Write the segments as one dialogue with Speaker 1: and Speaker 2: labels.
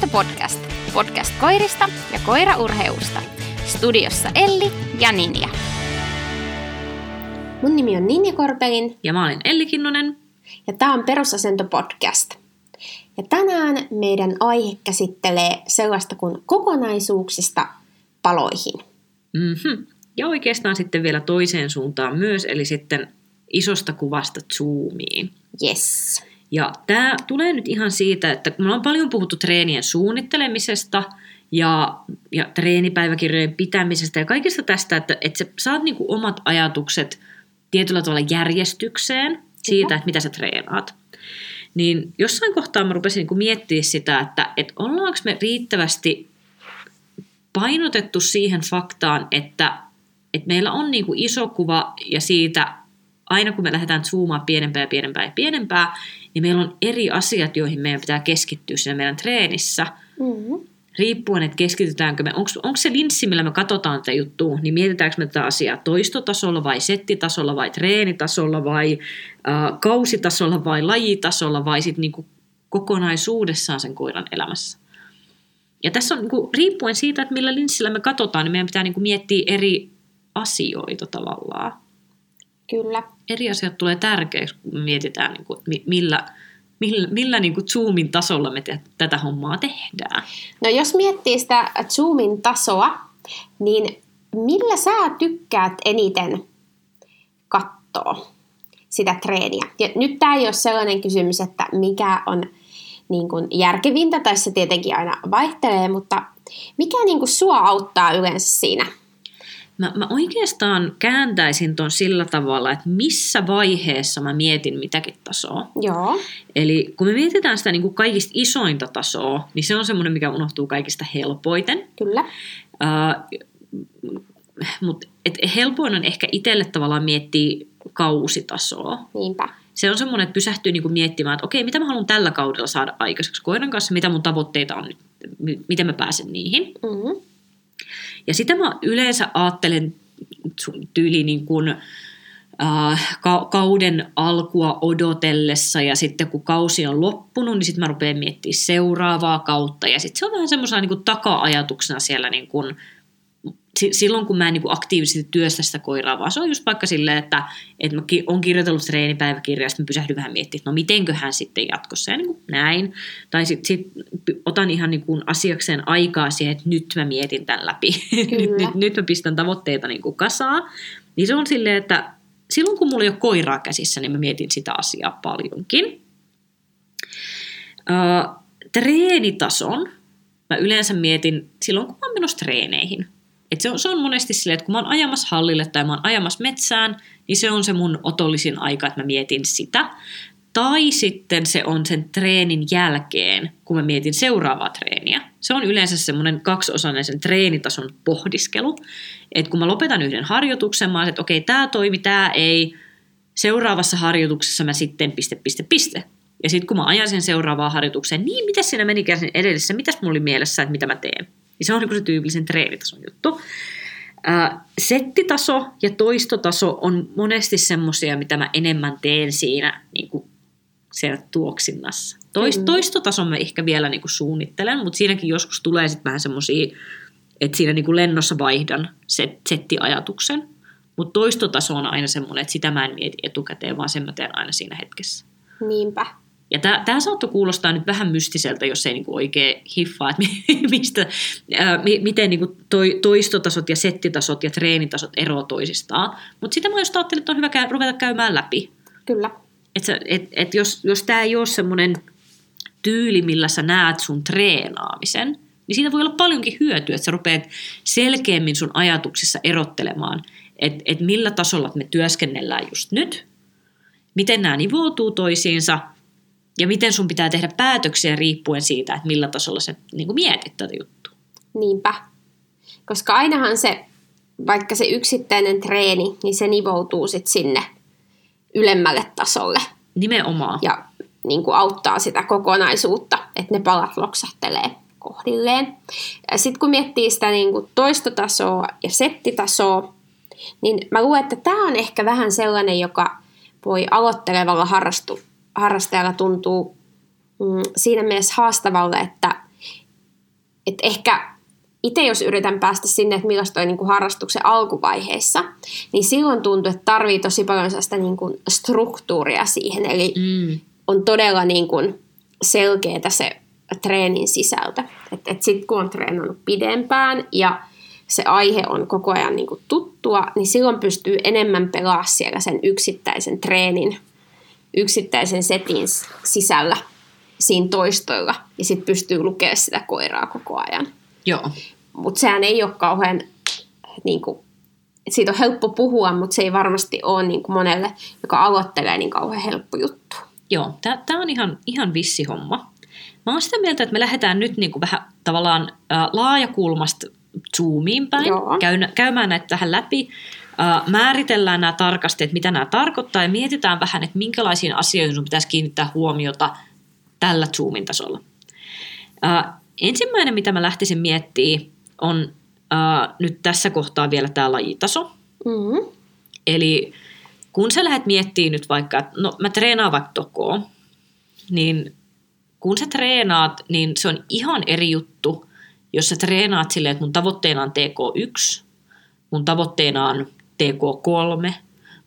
Speaker 1: Perusasento podcast. Podcast koirista ja koiraurheusta. Studiossa Elli ja Ninja.
Speaker 2: Mun nimi on Ninja Korpelin
Speaker 3: Ja mä olen Elli Kinnunen.
Speaker 2: ja tämä on Perusasento podcast. Ja tänään meidän aihe käsittelee sellaista kuin kokonaisuuksista paloihin.
Speaker 3: Mm-hmm. Ja oikeastaan sitten vielä toiseen suuntaan myös, eli sitten isosta kuvasta zoomiin.
Speaker 2: Yes.
Speaker 3: Ja tämä tulee nyt ihan siitä, että me ollaan paljon puhuttu treenien suunnittelemisesta ja, ja treenipäiväkirjojen pitämisestä ja kaikesta tästä, että, että sä saat niinku omat ajatukset tietyllä tavalla järjestykseen siitä, että mitä sä treenaat. Niin jossain kohtaa mä rupesin niinku miettimään sitä, että, että ollaanko me riittävästi painotettu siihen faktaan, että, että meillä on niinku iso kuva ja siitä aina kun me lähdetään zoomaan pienempää ja pienempää ja pienempää, niin meillä on eri asiat, joihin meidän pitää keskittyä siinä meidän treenissä.
Speaker 2: Mm-hmm.
Speaker 3: Riippuen, että keskitytäänkö me, onko se linssi, millä me katsotaan tätä juttua, niin mietitäänkö me tätä asiaa toistotasolla vai settitasolla vai treenitasolla vai äh, kausitasolla vai lajitasolla vai sitten niinku kokonaisuudessaan sen koiran elämässä. Ja tässä on niinku, riippuen siitä, että millä linssillä me katsotaan, niin meidän pitää niinku miettiä eri asioita tavallaan
Speaker 2: Kyllä.
Speaker 3: eri asiat tulee tärkeäksi, kun mietitään, niin kuin, millä, millä, millä niin kuin Zoomin tasolla me te, tätä hommaa tehdään.
Speaker 2: No jos miettii sitä zoomin tasoa, niin millä sä tykkäät eniten katsoa sitä treeniä? Ja nyt tämä ei ole sellainen kysymys, että mikä on niin kuin järkevintä, tai se tietenkin aina vaihtelee, mutta mikä niin kuin sua auttaa yleensä siinä?
Speaker 3: Mä, mä oikeastaan kääntäisin ton sillä tavalla, että missä vaiheessa mä mietin mitäkin tasoa.
Speaker 2: Joo,
Speaker 3: Eli kun me mietitään sitä niin kuin kaikista isointa tasoa, niin se on semmoinen, mikä unohtuu kaikista helpoiten.
Speaker 2: kyllä.
Speaker 3: Uh, Mutta helpoin on ehkä itselle tavallaan miettiä kausitasoa.
Speaker 2: Niinpä.
Speaker 3: se on semmoinen, että pysähtyy niinku miettimään, että okei, mitä mä haluan tällä kaudella saada aikaiseksi koiran kanssa, mitä mun tavoitteita on nyt, miten mä pääsen niihin.
Speaker 2: Mm-hmm.
Speaker 3: Ja sitä mä yleensä ajattelen tyyli niin kuin, äh, ka- kauden alkua odotellessa ja sitten kun kausi on loppunut, niin sitten mä rupean miettimään seuraavaa kautta. Ja sitten se on vähän semmoisena niin kuin taka-ajatuksena siellä niin kuin, silloin kun mä en niin kuin aktiivisesti työstä sitä koiraa, vaan se on just vaikka silleen, että, että mä on kirjoitellut treenipäiväkirjaa ja sitten mä pysähdyn vähän miettimään, että no mitenköhän sitten jatkossa ja niin kuin näin. Tai sitten sit otan ihan niin kuin asiakseen aikaa siihen, että nyt mä mietin tämän läpi. nyt, nyt, nyt mä pistän tavoitteita niin kuin kasaan. Niin se on silleen, että silloin kun mulla ei ole koiraa käsissä, niin mä mietin sitä asiaa paljonkin. Uh, treenitason mä yleensä mietin silloin, kun mä oon menossa treeneihin. Et se, on, se on monesti silleen, että kun mä oon ajamassa hallille tai mä oon ajamassa metsään, niin se on se mun otollisin aika, että mä mietin sitä. Tai sitten se on sen treenin jälkeen, kun mä mietin seuraavaa treeniä. Se on yleensä semmoinen kaksiosainen sen treenitason pohdiskelu. Että kun mä lopetan yhden harjoituksen, mä että okei, tämä toimi, tämä ei. Seuraavassa harjoituksessa mä sitten piste, piste, piste. Ja sitten kun mä ajan sen seuraavaan harjoitukseen, niin mitä siinä menikään sen edellisessä, mitäs mulla oli mielessä, että mitä mä teen. Niin se on niin se tyypillisen treenitason juttu. Settitaso ja toistotaso on monesti semmoisia, mitä mä enemmän teen siinä niin kuin siellä tuoksinnassa. Tois,
Speaker 2: Kyllä.
Speaker 3: toistotason mä ehkä vielä niin kuin suunnittelen, mutta siinäkin joskus tulee sitten vähän semmoisia, että siinä niin kuin lennossa vaihdan set, settiajatuksen. Mutta toistotaso on aina semmoinen, että sitä mä en mieti etukäteen, vaan sen mä teen aina siinä hetkessä.
Speaker 2: Niinpä.
Speaker 3: Ja tämä saattoi kuulostaa nyt vähän mystiseltä, jos ei niinku oikein hiffaa, että mi- mistä, ää, mi- miten niinku toi, toistotasot ja settitasot ja treenitasot eroavat toisistaan. Mutta sitä mä just ajattelin, että on hyvä käy, ruveta käymään läpi.
Speaker 2: Kyllä.
Speaker 3: Että et, et jos, jos tämä ei ole semmoinen tyyli, millä sä näet sun treenaamisen, niin siitä voi olla paljonkin hyötyä, että sä rupeat selkeämmin sun ajatuksissa erottelemaan, että et millä tasolla me työskennellään just nyt, miten nämä nivoutuu toisiinsa ja miten sun pitää tehdä päätöksiä riippuen siitä, että millä tasolla sä niin mietit tätä juttua.
Speaker 2: Niinpä. Koska ainahan se, vaikka se yksittäinen treeni, niin se nivoutuu sitten sinne ylemmälle tasolle
Speaker 3: Nimenomaan.
Speaker 2: ja niin kuin auttaa sitä kokonaisuutta, että ne palat loksahtelee kohdilleen. Sitten kun miettii sitä niin kuin toistotasoa ja settitasoa, niin mä luulen, että tämä on ehkä vähän sellainen, joka voi aloittelevalla harrastu, harrastajalla tuntuu mm, siinä mielessä haastavalle, että et ehkä itse jos yritän päästä sinne, että millaista on niin kuin harrastuksen alkuvaiheessa, niin silloin tuntuu, että tarvii tosi paljon sellaista niin kuin struktuuria siihen. Eli
Speaker 3: Mm.
Speaker 2: on todella niin kuin selkeää se treenin sisältö. Että et sitten kun on treenannut pidempään ja se aihe on koko ajan niin kuin tuttua, niin silloin pystyy enemmän pelaa siellä sen yksittäisen treenin, yksittäisen setin sisällä siinä toistoilla. Ja sitten pystyy lukemaan sitä koiraa koko ajan.
Speaker 3: Joo.
Speaker 2: Mutta sehän ei ole kauhean, niin kuin, siitä on helppo puhua, mutta se ei varmasti ole niin kuin monelle, joka aloittelee, niin kauhean helppo juttu.
Speaker 3: Joo, tämä on ihan, ihan vissi homma. Mä oon sitä mieltä, että me lähdetään nyt niinku vähän tavallaan ä, laajakulmasta zoomiin päin,
Speaker 2: Joo.
Speaker 3: käyn, käymään näitä tähän läpi, määritellään nämä tarkasti, että mitä nämä tarkoittaa ja mietitään vähän, että minkälaisiin asioihin sun pitäisi kiinnittää huomiota tällä zoomin tasolla. Ensimmäinen, mitä mä lähtisin miettimään, on nyt tässä kohtaa vielä tämä lajitaso.
Speaker 2: Mm-hmm.
Speaker 3: Eli kun sä lähdet miettimään nyt vaikka, että no mä treenaan vaikka tokoa, niin kun sä treenaat, niin se on ihan eri juttu, jos sä treenaat silleen, että mun tavoitteena on TK1, mun tavoitteena on TK3,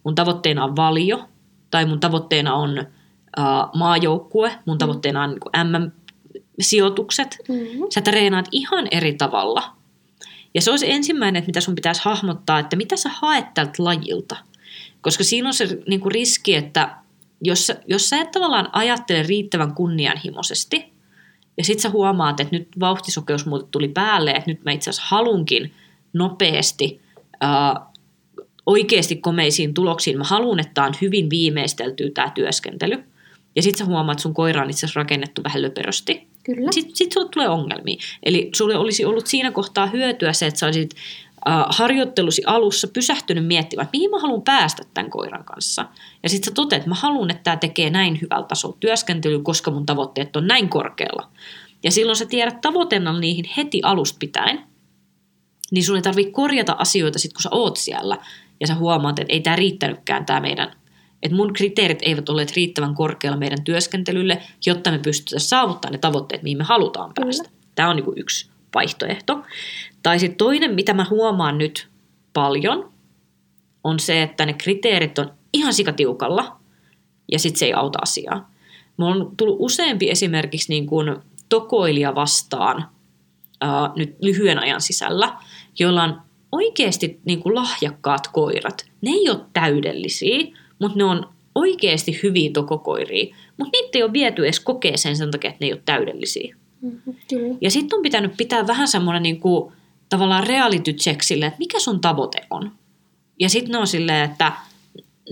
Speaker 3: mun tavoitteena on valio, tai mun tavoitteena on uh, maajoukkue, mun tavoitteena on niin MM-sijoitukset.
Speaker 2: Mm-hmm.
Speaker 3: Sä treenaat ihan eri tavalla. Ja se olisi ensimmäinen, että mitä sun pitäisi hahmottaa, että mitä sä haet tältä lajilta. Koska siinä on se niin kuin riski, että jos jos sä et tavallaan ajattele riittävän kunnianhimoisesti, ja sit sä huomaat, että nyt vauhtisokeus muuten tuli päälle, että nyt mä itse asiassa halunkin nopeasti ää, oikeasti komeisiin tuloksiin. Mä haluan, että tää on hyvin viimeisteltyä tämä työskentely. Ja sit sä huomaat, että sun koira on itse asiassa rakennettu vähän löperösti.
Speaker 2: Kyllä.
Speaker 3: Sitten sit sulle tulee ongelmia. Eli sulle olisi ollut siinä kohtaa hyötyä se, että sä olisit äh, harjoittelusi alussa pysähtynyt miettimään, että mihin mä haluan päästä tämän koiran kanssa. Ja sitten sä toteat, että mä haluan, että tämä tekee näin hyvällä tasolla työskentelyä, koska mun tavoitteet on näin korkealla. Ja silloin sä tiedät tavoitteena niihin heti alusta pitäen, niin sun ei tarvitse korjata asioita sit, kun sä oot siellä. Ja sä huomaat, että ei tämä riittänytkään tämä meidän, että mun kriteerit eivät olleet riittävän korkealla meidän työskentelylle, jotta me pystytään saavuttamaan ne tavoitteet, mihin me halutaan päästä. Tämä on niinku yksi vaihtoehto. Tai sitten toinen, mitä mä huomaan nyt paljon, on se, että ne kriteerit on ihan sikatiukalla ja sitten se ei auta asiaa. Mulla on tullut useampi esimerkiksi niin kuin tokoilija vastaan ää, nyt lyhyen ajan sisällä, joilla on oikeasti niin kuin lahjakkaat koirat. Ne ei ole täydellisiä, mutta ne on oikeasti hyviä tokokoiria. Mutta niitä ei ole viety edes kokeeseen sen takia, että ne ei ole täydellisiä.
Speaker 2: Mm-hmm. Kyllä.
Speaker 3: Ja sitten on pitänyt pitää vähän semmoinen niin kuin, tavallaan reality check sille, että mikä sun tavoite on. Ja sitten ne on silleen, että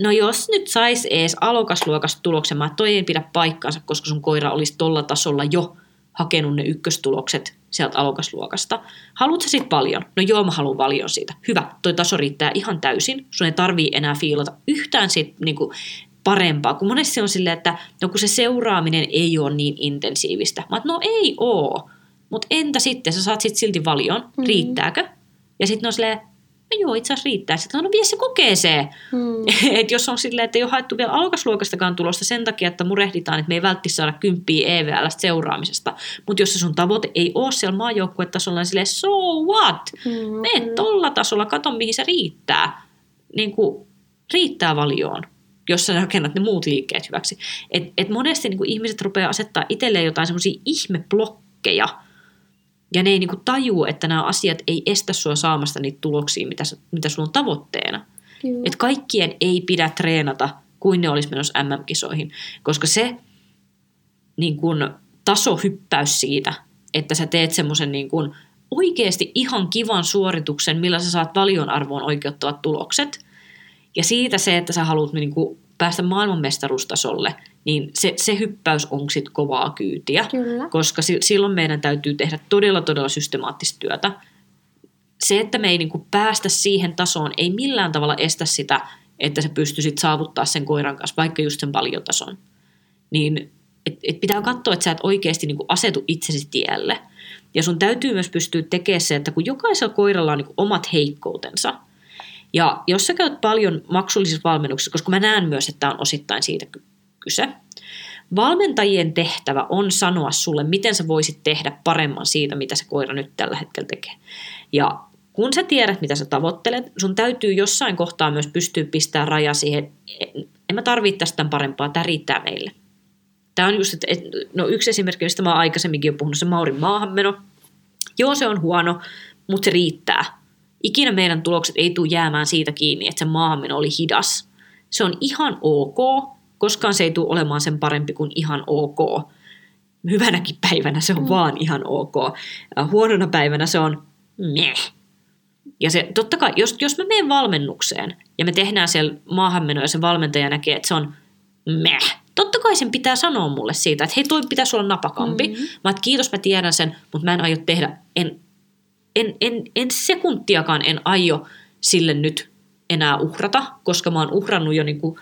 Speaker 3: no jos nyt sais ees alokasluokasta tuloksen, mä toi ei pidä paikkaansa, koska sun koira olisi tolla tasolla jo hakenut ne ykköstulokset sieltä alokasluokasta. Haluatko sit paljon? No joo, mä haluan paljon siitä. Hyvä, toi taso riittää ihan täysin. Sun ei tarvii enää fiilata yhtään sit niinku parempaa. Kun monesti se on silleen, että no kun se seuraaminen ei ole niin intensiivistä. Mä no ei oo. Mutta entä sitten, sä saat sit silti valion,
Speaker 2: Mm.
Speaker 3: riittääkö? Ja sitten on silleen, no joo, itse asiassa riittää. Sitten on, no vie se kokeeseen.
Speaker 2: Mm.
Speaker 3: Et jos on silleen, että ei ole haettu vielä alokasluokastakaan tulosta sen takia, että murehditaan, että me ei välttämättä saada kymppiä EVLstä seuraamisesta. Mutta jos se sun tavoite ei ole siellä maajoukkuetasolla, niin silleen, so what?
Speaker 2: Mm.
Speaker 3: Mene tolla tasolla, kato mihin se riittää. Niin kuin, riittää valioon, jos sä rakennat ne muut liikkeet hyväksi. Et, et monesti niin ihmiset rupeaa asettaa itselleen jotain semmoisia ihmeblokkeja, ja ne ei niin kuin tajuu, että nämä asiat ei estä sua saamasta niitä tuloksia, mitä, mitä sulla on tavoitteena.
Speaker 2: Kyllä.
Speaker 3: Että kaikkien ei pidä treenata kuin ne olisi menossa MM-kisoihin, koska se niin kun, tasohyppäys siitä, että sä teet semmoisen niin kun, oikeasti ihan kivan suorituksen, millä sä saat valion arvoon oikeuttavat tulokset, ja siitä se, että sä haluat niin kun, päästä maailmanmestaruustasolle, niin se, se hyppäys on sit kovaa kyytiä
Speaker 2: Kyllä.
Speaker 3: koska si- silloin meidän täytyy tehdä todella, todella systemaattista työtä. Se, että me ei niin kuin päästä siihen tasoon, ei millään tavalla estä sitä, että sä pystyisit saavuttaa sen koiran kanssa, vaikka just sen valiotason. Niin et, et pitää katsoa, että sä et oikeasti niin kuin asetu itsesi tielle. Ja sun täytyy myös pystyä tekemään se, että kun jokaisella koiralla on niin kuin omat heikkoutensa, ja jos sä käyt paljon maksullisissa valmennuksissa, koska mä näen myös, että on osittain siitä ky- kyse, valmentajien tehtävä on sanoa sulle, miten sä voisit tehdä paremman siitä, mitä se koira nyt tällä hetkellä tekee. Ja kun sä tiedät, mitä sä tavoittelet, sun täytyy jossain kohtaa myös pystyä pistämään raja siihen, en mä tarvitse tästä parempaa, tämä riittää meille. Tämä on just, että, no yksi esimerkki, mistä mä oon aikaisemminkin jo puhunut, se Maurin maahanmeno. Joo, se on huono, mutta se riittää. Ikinä meidän tulokset ei tule jäämään siitä kiinni, että se maahanmeno oli hidas. Se on ihan ok, koskaan se ei tule olemaan sen parempi kuin ihan ok. Hyvänäkin päivänä se on mm. vaan ihan ok. Huonona päivänä se on meh. Ja se, totta kai, jos, jos mä menen valmennukseen ja me tehdään siellä maahanmeno ja se valmentaja näkee, että se on meh, totta kai sen pitää sanoa mulle siitä, että hei toi pitäisi olla napakampi. Mm-hmm. Mä että kiitos mä tiedän sen, mutta mä en aio tehdä, en, en, en, en sekuntiakaan en aio sille nyt enää uhrata, koska mä oon uhrannut jo niinku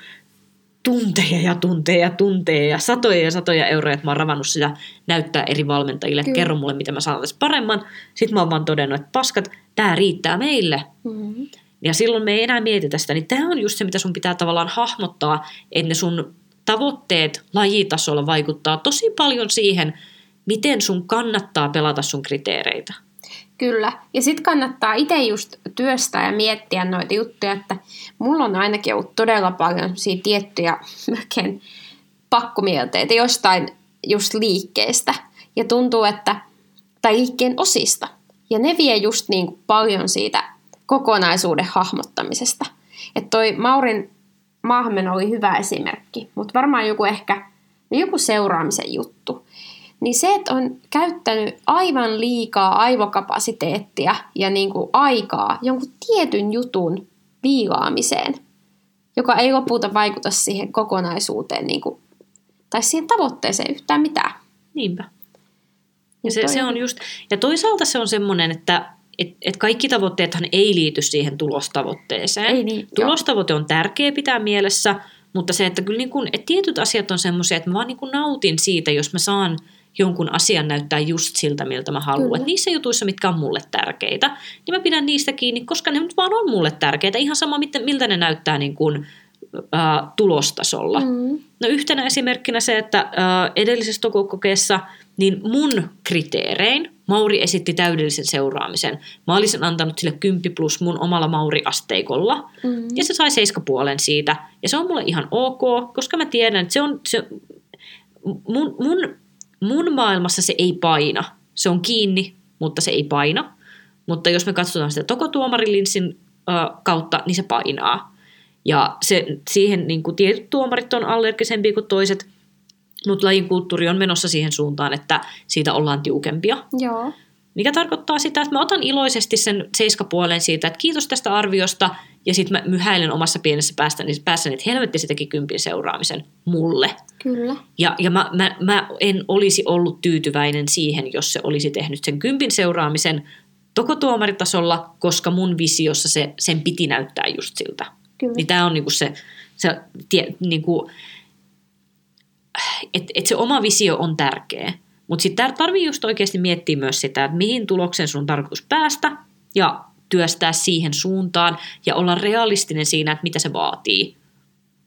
Speaker 3: tunteja ja tunteja ja tunteja ja satoja ja satoja euroja, että mä oon ravannut sitä näyttää eri valmentajille, että kerro mulle, miten mä saan tässä paremman. Sitten mä oon vaan todennut, että paskat, tämä riittää meille. Mm-hmm. Ja silloin me ei enää mietitä sitä. Niin tämä on just se, mitä sun pitää tavallaan hahmottaa, että ne sun tavoitteet lajitasolla vaikuttaa tosi paljon siihen, miten sun kannattaa pelata sun kriteereitä.
Speaker 2: Kyllä. Ja sitten kannattaa itse just työstää ja miettiä noita juttuja, että mulla on ainakin ollut todella paljon siitä tiettyjä melkein pakkomielteitä jostain just liikkeestä. Ja tuntuu, että, tai liikkeen osista. Ja ne vie just niin kuin paljon siitä kokonaisuuden hahmottamisesta. Että toi Maurin maahanmeno oli hyvä esimerkki, mutta varmaan joku ehkä no joku seuraamisen juttu. Niin se, että on käyttänyt aivan liikaa aivokapasiteettia ja niin kuin aikaa jonkun tietyn jutun viilaamiseen, joka ei lopulta vaikuta siihen kokonaisuuteen niin kuin, tai siihen tavoitteeseen yhtään mitään.
Speaker 3: Niinpä. Ja, se, se on just, ja toisaalta se on semmoinen, että et, et kaikki tavoitteethan ei liity siihen tulostavoitteeseen.
Speaker 2: Ei niin,
Speaker 3: Tulostavoite on tärkeä pitää mielessä, mutta se, että kyllä niin kun, et tietyt asiat on semmoisia, että mä vaan niin nautin siitä, jos mä saan jonkun asian näyttää just siltä, miltä mä haluan. niissä jutuissa, mitkä on mulle tärkeitä, niin mä pidän niistä kiinni, koska ne nyt vaan on mulle tärkeitä. Ihan sama, miltä ne näyttää niin kuin, äh, tulostasolla. Mm. No yhtenä esimerkkinä se, että äh, edellisessä tokokokeessa niin mun kriteerein Mauri esitti täydellisen seuraamisen. Mä olisin antanut sille 10 plus mun omalla Mauri-asteikolla. Mm. Ja se sai 7,5 siitä. Ja se on mulle ihan ok, koska mä tiedän, että se on... Se, mun, mun, mun maailmassa se ei paina. Se on kiinni, mutta se ei paina. Mutta jos me katsotaan sitä tokotuomarilinssin ö, kautta, niin se painaa. Ja se, siihen niin kuin tietyt tuomarit on allergisempia kuin toiset – mutta lajin kulttuuri on menossa siihen suuntaan, että siitä ollaan tiukempia.
Speaker 2: Joo.
Speaker 3: Mikä tarkoittaa sitä, että mä otan iloisesti sen seiskapuolen siitä, että kiitos tästä arviosta, ja sitten mä myhäilen omassa pienessä päässäni, niin päässäni että helvetti se teki kympin seuraamisen mulle.
Speaker 2: Kyllä.
Speaker 3: Ja, ja mä, mä, mä en olisi ollut tyytyväinen siihen, jos se olisi tehnyt sen kympin seuraamisen tokotuomaritasolla, koska mun visiossa se, sen piti näyttää just siltä. Kyllä. Niin tämä on niinku se, se tie, niinku, että et se oma visio on tärkeä. Mutta sitten tarvii just oikeasti miettiä myös sitä, että mihin tulokseen sun on tarkoitus päästä ja työstää siihen suuntaan ja olla realistinen siinä, että mitä se vaatii.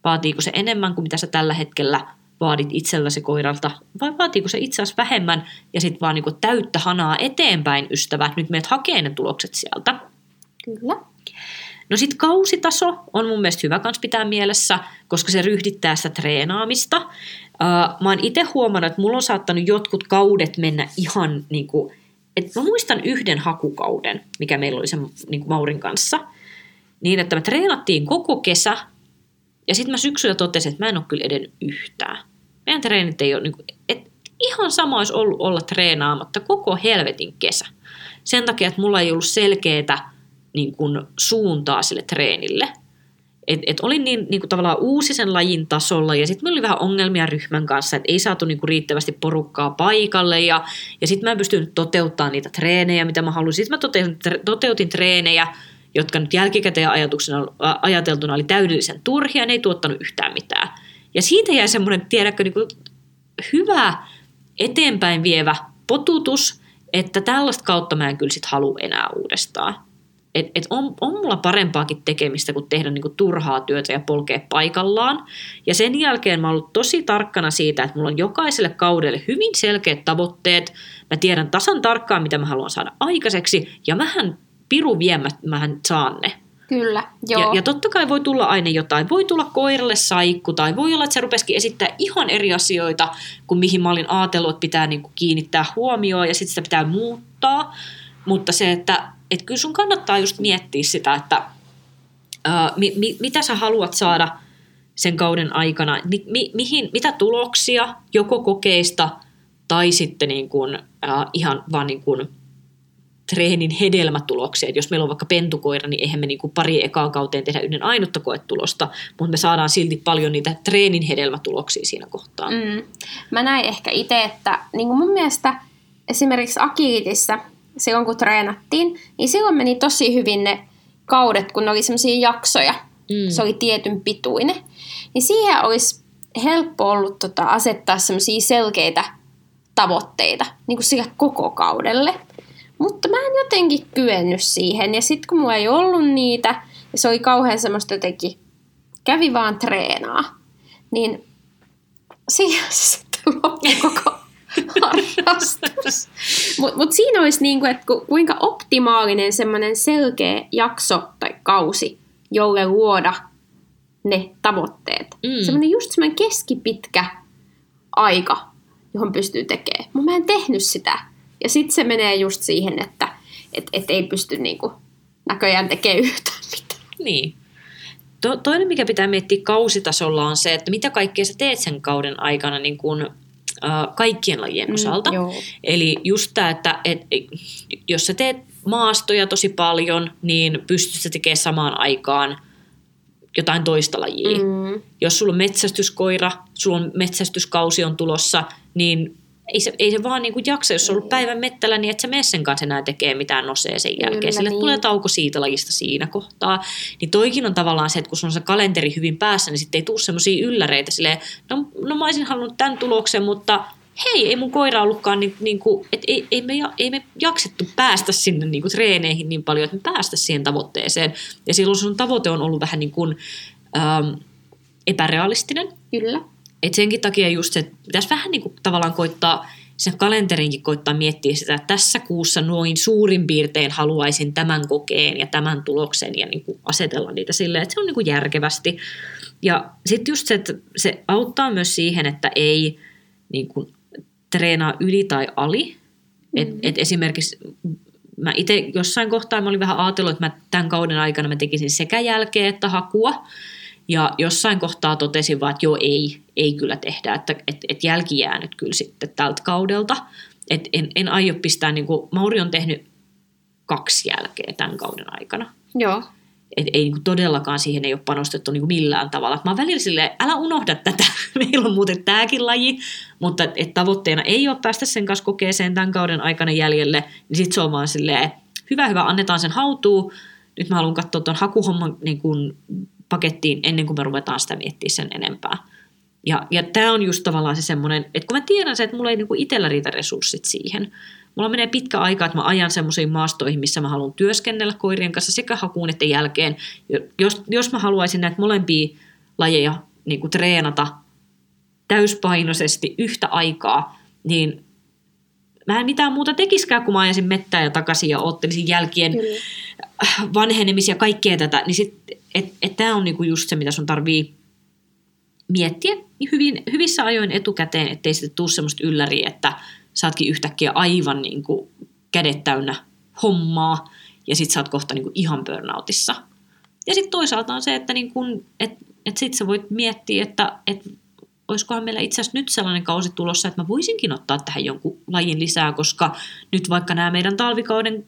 Speaker 3: Vaatiiko se enemmän kuin mitä sä tällä hetkellä vaadit itselläsi koiralta, vai vaatiiko se itse asiassa vähemmän ja sitten vaan niinku täyttä hanaa eteenpäin, ystävät, nyt meet hakee ne tulokset sieltä.
Speaker 2: Kyllä.
Speaker 3: No sitten kausitaso on mun mielestä hyvä kans pitää mielessä, koska se ryhdittää sitä treenaamista. Uh, mä oon itse huomannut, että mulla on saattanut jotkut kaudet mennä ihan niin kuin, että mä muistan yhden hakukauden, mikä meillä oli sen niin kuin Maurin kanssa, niin että me treenattiin koko kesä, ja sitten mä syksyllä totesin, että mä en ole kyllä edennyt yhtään. Meidän treenit ei ole, niin kuin, että ihan sama olisi ollut olla treenaamatta koko helvetin kesä. Sen takia, että mulla ei ollut selkeää niin kuin suuntaa sille treenille. Et, et olin niin, niin kuin tavallaan uusi sen lajin tasolla ja sitten meillä oli vähän ongelmia ryhmän kanssa, että ei saatu niin kuin riittävästi porukkaa paikalle ja, ja sitten mä en pystynyt toteuttamaan niitä treenejä, mitä mä halusin. Sitten mä toteutin, toteutin treenejä, jotka nyt jälkikäteen ajatuksena, ajateltuna oli täydellisen turhia, ne ei tuottanut yhtään mitään. Ja siitä jäi semmoinen, tiedätkö, niin kuin hyvä eteenpäin vievä potutus, että tällaista kautta mä en kyllä sit halua enää uudestaan. Et, et on, on mulla parempaakin tekemistä kuin tehdä niinku turhaa työtä ja polkea paikallaan. Ja sen jälkeen mä oon ollut tosi tarkkana siitä, että mulla on jokaiselle kaudelle hyvin selkeät tavoitteet. Mä tiedän tasan tarkkaan, mitä mä haluan saada aikaiseksi, ja mähän piru viemät, mähän saan ne.
Speaker 2: Kyllä, joo.
Speaker 3: Ja, ja totta kai voi tulla aina jotain. Voi tulla koiralle saikku tai voi olla, että se rupesikin esittää ihan eri asioita kuin mihin mä olin ajatellut, että pitää niinku kiinnittää huomioon ja sitten sitä pitää muuttaa. Mutta se, että et kyllä sun kannattaa just miettiä sitä, että ää, mi, mi, mitä sä haluat saada sen kauden aikana, mi, mi, mihin, mitä tuloksia joko kokeista tai sitten niin kuin, ää, ihan vaan niin kuin treenin hedelmätuloksia. Et jos meillä on vaikka pentukoira, niin eihän me niin kuin pari ekaan kauteen tehdä yhden ainutta koetulosta, mutta me saadaan silti paljon niitä treenin hedelmätuloksia siinä kohtaa.
Speaker 2: Mm. Mä näin ehkä itse, että niin mun mielestä esimerkiksi Akilitissä, silloin kun treenattiin, niin silloin meni tosi hyvin ne kaudet, kun ne oli semmoisia jaksoja. Mm. Se oli tietyn pituinen. Niin siihen olisi helppo ollut tota, asettaa semmoisia selkeitä tavoitteita niin kuin sille koko kaudelle. Mutta mä en jotenkin kyennyt siihen. Ja sitten kun mulla ei ollut niitä, ja se oli kauhean semmoista jotenkin, kävi vaan treenaa, niin siihen se sitten loppui koko harrastus. Mutta mut siinä olisi niinku, että ku, kuinka optimaalinen semmoinen selkeä jakso tai kausi, jolle luoda ne tavoitteet.
Speaker 3: Mm.
Speaker 2: Semmoinen just semmoinen keskipitkä aika, johon pystyy tekemään. Mutta mä en tehnyt sitä. Ja sitten se menee just siihen, että et, et ei pysty niinku näköjään tekemään yhtään mitään.
Speaker 3: Niin. To, toinen, mikä pitää miettiä kausitasolla on se, että mitä kaikkea sä teet sen kauden aikana niin kun, äh, kaikkien lajien osalta.
Speaker 2: Mm, joo.
Speaker 3: Eli just tämä, että et, et, jos sä teet maastoja tosi paljon, niin pystyt sä tekemään samaan aikaan jotain toista lajia.
Speaker 2: Mm.
Speaker 3: Jos sulla on metsästyskoira, sulla on metsästyskausi on tulossa, niin ei se, ei se vaan niinku jaksa, jos on ollut päivän mettällä, niin et sä mene sen kanssa enää tekee mitään nosee sen
Speaker 2: Kyllä,
Speaker 3: jälkeen. Sille
Speaker 2: niin.
Speaker 3: tulee tauko siitä lajista siinä kohtaa. Niin toikin on tavallaan se, että kun on se kalenteri hyvin päässä, niin sitten ei tule semmoisia ylläreitä silleen, no, no mä olisin halunnut tämän tuloksen, mutta hei, ei mun koira ollutkaan, niin, niin kuin, että ei, ei, me, ei me jaksettu päästä sinne niin kuin treeneihin niin paljon, että me päästä siihen tavoitteeseen. Ja silloin sun tavoite on ollut vähän niin kuin, ähm, epärealistinen.
Speaker 2: Kyllä.
Speaker 3: Et senkin takia just se, että pitäisi vähän niin kuin tavallaan koittaa sen kalenterinkin koittaa miettiä sitä, että tässä kuussa noin suurin piirtein haluaisin tämän kokeen ja tämän tuloksen ja niin kuin asetella niitä silleen, että se on niin kuin järkevästi. Ja sitten just se, että se auttaa myös siihen, että ei niin kuin treenaa yli tai ali. Et,
Speaker 2: Mhm.
Speaker 3: et esimerkiksi mä itse jossain kohtaa mä olin vähän ajatellut, että mä tämän kauden aikana mä tekisin sekä jälkeä että hakua. Ja jossain kohtaa totesin vaan, että joo, ei, ei kyllä tehdä, että et, et jälki jää nyt kyllä sitten tältä kaudelta. Et en, en aio pistää, niin kuin, Mauri on tehnyt kaksi jälkeä tämän kauden aikana.
Speaker 2: Joo.
Speaker 3: Et ei niin kuin todellakaan siihen ei ole panostettu niin kuin millään tavalla. Et Mä oon välillä silleen, älä unohda tätä, meillä on muuten tämäkin laji, mutta et, et tavoitteena ei ole päästä sen kanssa kokeeseen tämän kauden aikana jäljelle, niin sitten se on vaan silleen, hyvä, hyvä, annetaan sen hautuu. Nyt mä haluan katsoa tuon hakuhomman niin kuin pakettiin ennen kuin me ruvetaan sitä miettimään sen enempää. Ja, ja tämä on just tavallaan se semmoinen, että kun mä tiedän se, että mulla ei niinku itsellä riitä resurssit siihen. Mulla menee pitkä aika, että mä ajan semmoisiin maastoihin, missä mä haluan työskennellä koirien kanssa sekä hakuun että jälkeen. Jos, jos mä haluaisin näitä molempia lajeja niinku treenata täyspainoisesti yhtä aikaa, niin mä en mitään muuta tekiskään, kun mä ajasin mettää ja takaisin ja ottelisin jälkien
Speaker 2: Kyllä.
Speaker 3: Vanhenemisia ja kaikkea tätä, niin sit, et, tämä on niinku just se, mitä sun tarvii miettiä hyvin, hyvissä ajoin etukäteen, ettei sitten tule semmoista ylläriä, että saatkin yhtäkkiä aivan niinku kädet täynnä hommaa ja sit sä oot kohta niinku ihan burnoutissa. Ja sitten toisaalta on se, että niinku, et, et sit sä voit miettiä, että et olisikohan meillä itse asiassa nyt sellainen kausi tulossa, että mä voisinkin ottaa tähän jonkun lajin lisää, koska nyt vaikka nämä meidän talvikauden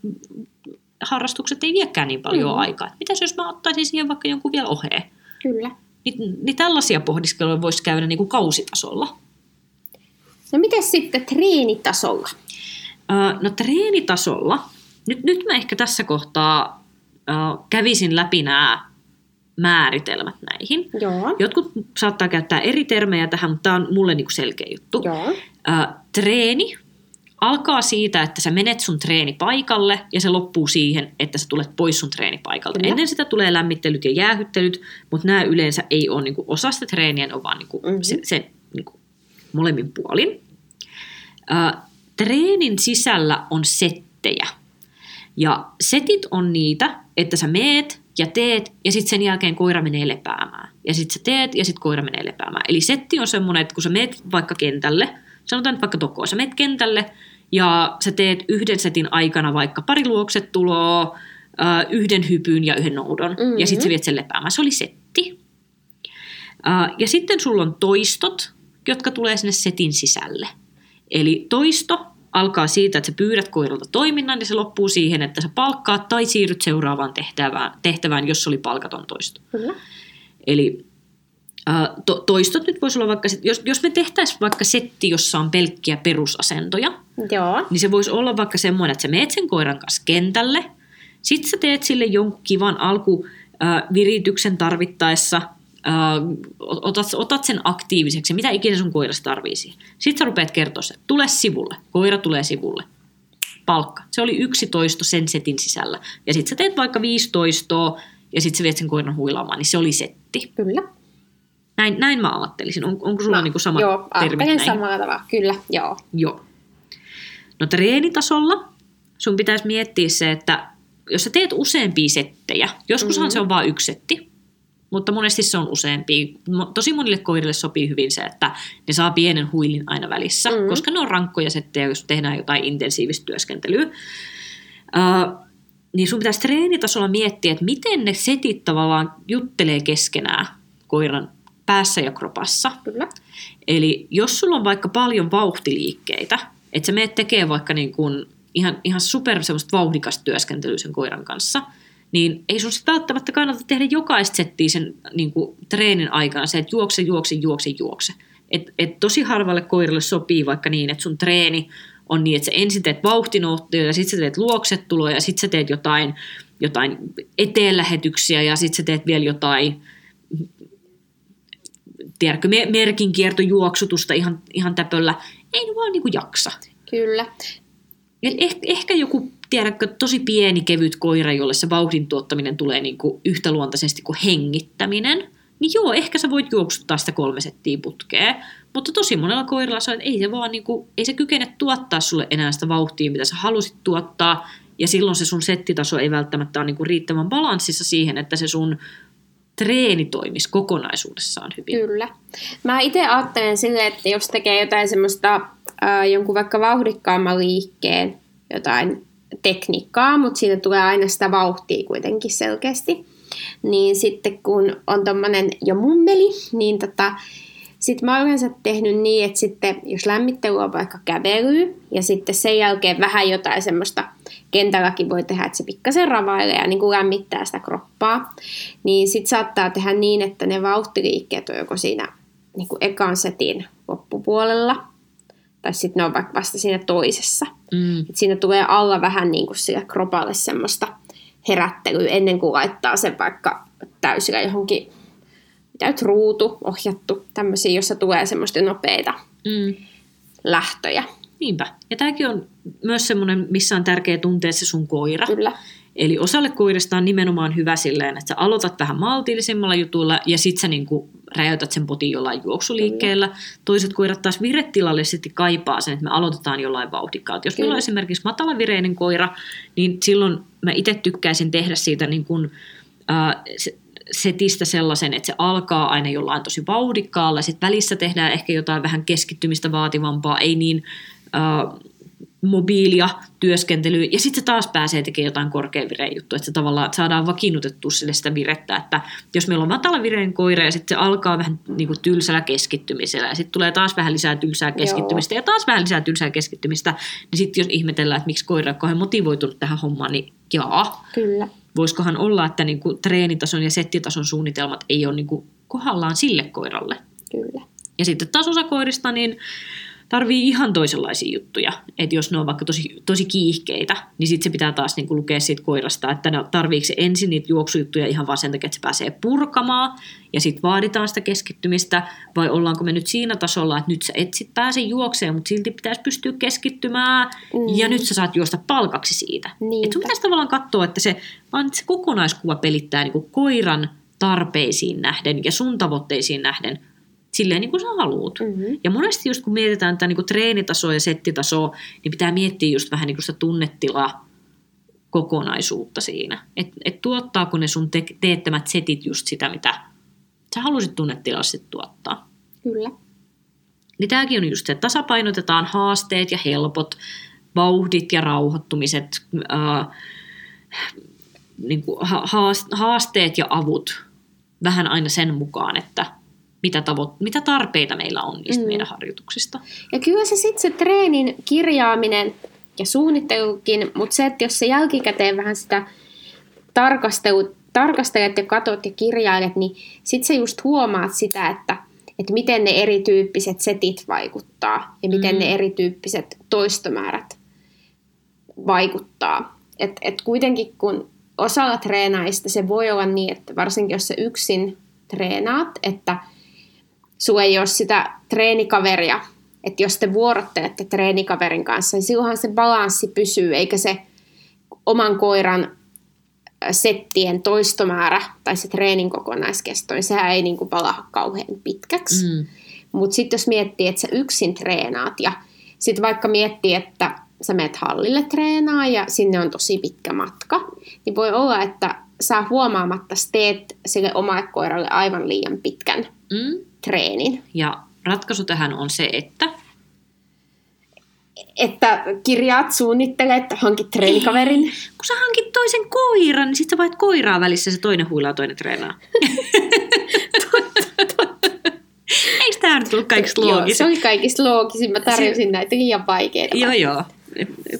Speaker 3: harrastukset ei viekään niin paljon
Speaker 2: Mm.
Speaker 3: aikaa. Et Mitäs jos mä ottaisin siihen vaikka jonkun vielä oheen?
Speaker 2: Kyllä.
Speaker 3: Niin, niin tällaisia pohdiskeluja voisi käydä niin kuin kausitasolla.
Speaker 2: No miten sitten treenitasolla?
Speaker 3: Öö, no treenitasolla, nyt, nyt mä ehkä tässä kohtaa öö, kävisin läpi nämä määritelmät näihin.
Speaker 2: Joo.
Speaker 3: Jotkut saattaa käyttää eri termejä tähän, mutta tämä on mulle niin kuin selkeä juttu.
Speaker 2: Joo.
Speaker 3: Treeni alkaa siitä, että sä menet sun treenipaikalle ja se loppuu siihen, että sä tulet pois sun treenipaikalta.
Speaker 2: Kyllä.
Speaker 3: Ennen sitä tulee lämmittelyt ja jäähyttelyt, mutta nämä yleensä ei ole niinku osa sitä treeniä, ne on vaan niinku
Speaker 2: Mhm.
Speaker 3: se, se niinku molemmin puolin. Ä, treenin sisällä on settejä. Ja setit on niitä, että sä meet ja teet, ja sitten sen jälkeen koira menee lepäämään. Ja sitten sä teet, ja sitten koira menee lepäämään. Eli setti on semmoinen, että kun sä meet vaikka kentälle, sanotaan nyt vaikka tokoa, sä meet kentälle, ja sä teet yhden setin aikana vaikka pari luokset tuloa, äh, yhden hypyn ja yhden noudon, mm-hmm. ja sitten sä viet sen lepäämään. Se oli setti. Äh, ja sitten sulla on toistot, jotka tulee sinne setin sisälle. Eli toisto alkaa siitä, että sä pyydät koiralta toiminnan ja se loppuu siihen, että sä palkkaat tai siirryt seuraavaan tehtävään, tehtävään jos se oli palkaton toisto.
Speaker 2: Kyllä.
Speaker 3: Eli to, toistot nyt voisi olla vaikka, jos, jos me tehtäisiin vaikka setti, jossa on pelkkiä perusasentoja,
Speaker 2: Joo.
Speaker 3: niin se voisi olla vaikka semmoinen, että sä meet sen koiran kanssa kentälle, sit sä teet sille jonkun kivan alkuvirityksen tarvittaessa, otat, otat sen aktiiviseksi, mitä ikinä sun koirassa tarvii siihen. Sitten sä rupeat kertoa se, tule sivulle, koira tulee sivulle, palkka. Se oli yksi toisto sen setin sisällä. Ja sitten sä teet vaikka viisi toistoa, ja sitten sä viet sen koiran huilaamaan, niin se oli setti.
Speaker 2: Kyllä.
Speaker 3: Näin, näin mä ajattelisin. On, onko sulla niinku sama
Speaker 2: Joo,
Speaker 3: termit
Speaker 2: ajattelen
Speaker 3: näin?
Speaker 2: samalla tavalla. Kyllä, joo.
Speaker 3: Joo. No treenitasolla sun pitäisi miettiä se, että jos sä teet useampia settejä, joskushan
Speaker 2: Mhm.
Speaker 3: se on vain yksi setti, mutta monesti se on useampia. Mo- Tosi monille koirille sopii hyvin se, että ne saa pienen huilin aina välissä,
Speaker 2: Mhm.
Speaker 3: koska ne on rankkoja settejä, jos tehdään jotain intensiivistä työskentelyä. Uh, niin sun pitäisi treenitasolla miettiä, että miten ne setit tavallaan juttelee keskenään koiran päässä ja kropassa.
Speaker 2: Kyllä.
Speaker 3: Eli jos sulla on vaikka paljon vauhtiliikkeitä, että sä meet tekemään vaikka niin kuin ihan, ihan super semmoista vauhdikasta työskentelyä sen koiran kanssa, niin ei sun sit välttämättä kannata tehdä jokaista settiä sen niin kuin treenin aikana se, että juokse, juokse, juokse, juokse. Et, et tosi harvalle koiralle sopii vaikka niin, että sun treeni on niin, että sä ensin teet vauhtinouttoja ja sitten sä teet luoksetuloja ja sitten sä teet jotain, jotain eteenlähetyksiä ja sitten sä teet vielä jotain tiedätkö, me- merkinkiertojuoksutusta ihan, ihan täpöllä. Ei ne vaan niinku jaksa.
Speaker 2: Kyllä.
Speaker 3: Et ehkä, ehkä joku, tiedätkö, tosi pieni kevyt koira, jolle se vauhdin tuottaminen tulee niinku yhtä luontaisesti kuin hengittäminen, niin joo, ehkä sä voit juoksuttaa sitä kolme settiä putkeen. Mutta tosi monella koiralla se on, että ei se vaan niinku, ei se kykene tuottaa sulle enää sitä vauhtia, mitä sä halusit tuottaa. Ja silloin se sun settitaso ei välttämättä ole niinku riittävän balanssissa siihen, että se sun treeni toimisi kokonaisuudessaan hyvin.
Speaker 2: Kyllä. Mä itse ajattelen silleen, että jos tekee jotain semmoista ää, jonkun vaikka vauhdikkaamman liikkeen, jotain tekniikkaa, mutta siinä tulee aina sitä vauhtia kuitenkin selkeästi, niin sitten kun on tommonen jo mummeli, niin tota, sitten mä oon yleensä tehnyt niin, että sitten jos lämmittely on vaikka kävelyä ja sitten sen jälkeen vähän jotain semmoista kentälläkin voi tehdä, että se pikkasen ravailee ja niin kuin lämmittää sitä kroppaa, niin sitten saattaa tehdä niin, että ne vauhtiliikkeet on joko siinä niin kuin ekan setin loppupuolella tai sitten ne on vaikka vasta siinä toisessa.
Speaker 3: Mm.
Speaker 2: Et siinä tulee alla vähän niin kuin sille kropalle semmoista herättelyä ennen kuin laittaa sen vaikka täysillä johonkin mitä nyt ruutu ohjattu, tämmöisiä, jossa tulee semmoista nopeita
Speaker 3: Mm.
Speaker 2: lähtöjä.
Speaker 3: Niinpä. Ja tämäkin on myös semmoinen, missä on tärkeä tuntea se sun koira.
Speaker 2: Kyllä.
Speaker 3: Eli osalle koirista on nimenomaan hyvä silleen, että sä aloitat vähän maltillisemmalla jutulla ja sit sä niinku räjäytät sen potin jollain juoksuliikkeellä. Toiset koirat taas viretilallisesti kaipaa sen, että me aloitetaan jollain vauhdikkaat. Jos meillä on
Speaker 2: Kyllä.
Speaker 3: esimerkiksi matalavireinen koira, niin silloin mä itse tykkäisin tehdä siitä niin kuin, äh, se- setistä sellaisen, että se alkaa aina jollain tosi vauhdikkaalla, sitten välissä tehdään ehkä jotain vähän keskittymistä vaativampaa, ei niin äh, mobiilia työskentelyä, ja sitten se taas pääsee tekemään jotain korkean vireen juttua, että se tavallaan saadaan vakiinnutettua sille sitä virettä, että jos meillä on matala vireen koira, ja sitten se alkaa vähän niin kuin tylsällä keskittymisellä, ja sitten tulee taas vähän lisää tylsää keskittymistä, ja taas vähän lisää tylsää keskittymistä, niin sitten jos ihmetellään, että miksi koira on motivoitunut tähän hommaan, niin jaa,
Speaker 2: Kyllä.
Speaker 3: Voisikohan olla, että niin kuin treenitason ja settitason suunnitelmat ei ole niin kuin kohdallaan sille koiralle.
Speaker 2: Kyllä.
Speaker 3: Ja sitten taas osa koirista, niin tarvii ihan toisenlaisia juttuja. Että jos ne on vaikka tosi, tosi kiihkeitä, niin sitten se pitää taas niinku lukea siitä koirasta, että ne tarviiko se ensin niitä juoksujuttuja ihan vaan sen takia, että se pääsee purkamaan ja sitten vaaditaan sitä keskittymistä, vai ollaanko me nyt siinä tasolla, että nyt sä et sit pääse juokseen, mutta silti pitäisi pystyä keskittymään mm. ja nyt sä saat juosta palkaksi siitä.
Speaker 2: Niinpä.
Speaker 3: Et sun pitäisi tavallaan katsoa, että se, vaan se kokonaiskuva pelittää niinku koiran tarpeisiin nähden ja sun tavoitteisiin nähden silleen niin kuin sä haluut.
Speaker 2: Mm-hmm.
Speaker 3: Ja monesti just kun mietitään tätä niin kuin treenitasoa ja settitasoa, niin pitää miettiä just vähän niin kuin sitä tunnetilaa kokonaisuutta siinä. Että et tuottaako ne sun te- teettämät setit just sitä, mitä sä halusit tunnetilaa sitten tuottaa.
Speaker 2: Kyllä.
Speaker 3: Niin tämäkin on just se, että tasapainotetaan haasteet ja helpot, vauhdit ja rauhoittumiset, ää, niin kuin ha- haas- haasteet ja avut vähän aina sen mukaan, että mitä, tavo- mitä tarpeita meillä on niistä
Speaker 2: Mm.
Speaker 3: meidän harjoituksista.
Speaker 2: Ja kyllä se sitten se treenin kirjaaminen ja suunnittelukin, mutta se, että jos se jälkikäteen vähän sitä tarkastelu, tarkastelet ja katot ja kirjailet, niin sitten sä just huomaat sitä, että, että miten ne erityyppiset setit vaikuttaa ja miten
Speaker 3: Mm.
Speaker 2: ne erityyppiset toistomäärät vaikuttaa. Et, et kuitenkin kun osalla treenaista se voi olla niin, että varsinkin jos sä yksin treenaat, että sulla ei ole sitä treenikaveria, että jos te vuorottelette treenikaverin kanssa, niin silloinhan se balanssi pysyy, eikä se oman koiran settien toistomäärä tai se treenin kokonaiskesto, niin sehän ei niin kuin palaha kauhean pitkäksi.
Speaker 3: Mm.
Speaker 2: Mutta sitten jos miettii, että sä yksin treenaat ja sitten vaikka miettii, että sä menet hallille treenaa ja sinne on tosi pitkä matka, niin voi olla, että sä huomaamatta teet sille omalle koiralle aivan liian pitkän
Speaker 3: Mm.
Speaker 2: Treenin.
Speaker 3: Ja ratkaisu tähän on se, että
Speaker 2: Että kirjaat, suunnittelet, hankit treenikaverin.
Speaker 3: kun sä hankit toisen koiran, niin sit sä vaihdat koiraa välissä se toinen huilaa toinen treenaa. Eikö tämä nyt tullut kaikista
Speaker 2: Joo, se oli kaikista loogisin. Mä tarjosin näitä liian vaikeita.
Speaker 3: Joo, joo.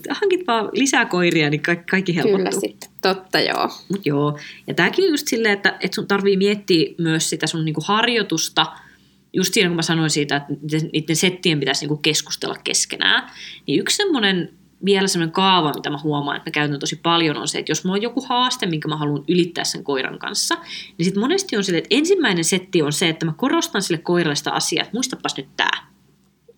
Speaker 3: Hankit vaan lisää koiria, niin kaikki, kaikki helpottuu.
Speaker 2: Kyllä sitten. Totta joo.
Speaker 3: Mut joo, ja tämäkin on just silleen, että, että sun tarvii miettiä myös sitä sun niinku harjoitusta, just siinä kun mä sanoin siitä, että niiden- settien pitäisi niinku keskustella keskenään, niin yksi semmoinen vielä semmoinen kaava, mitä mä huomaan, että mä käytän tosi paljon, on se, että jos mulla on joku haaste, minkä mä haluan ylittää sen koiran kanssa, niin sitten monesti on sille, että ensimmäinen setti on se, että mä korostan sille koiralle sitä asiaa, että muistapas nyt tää.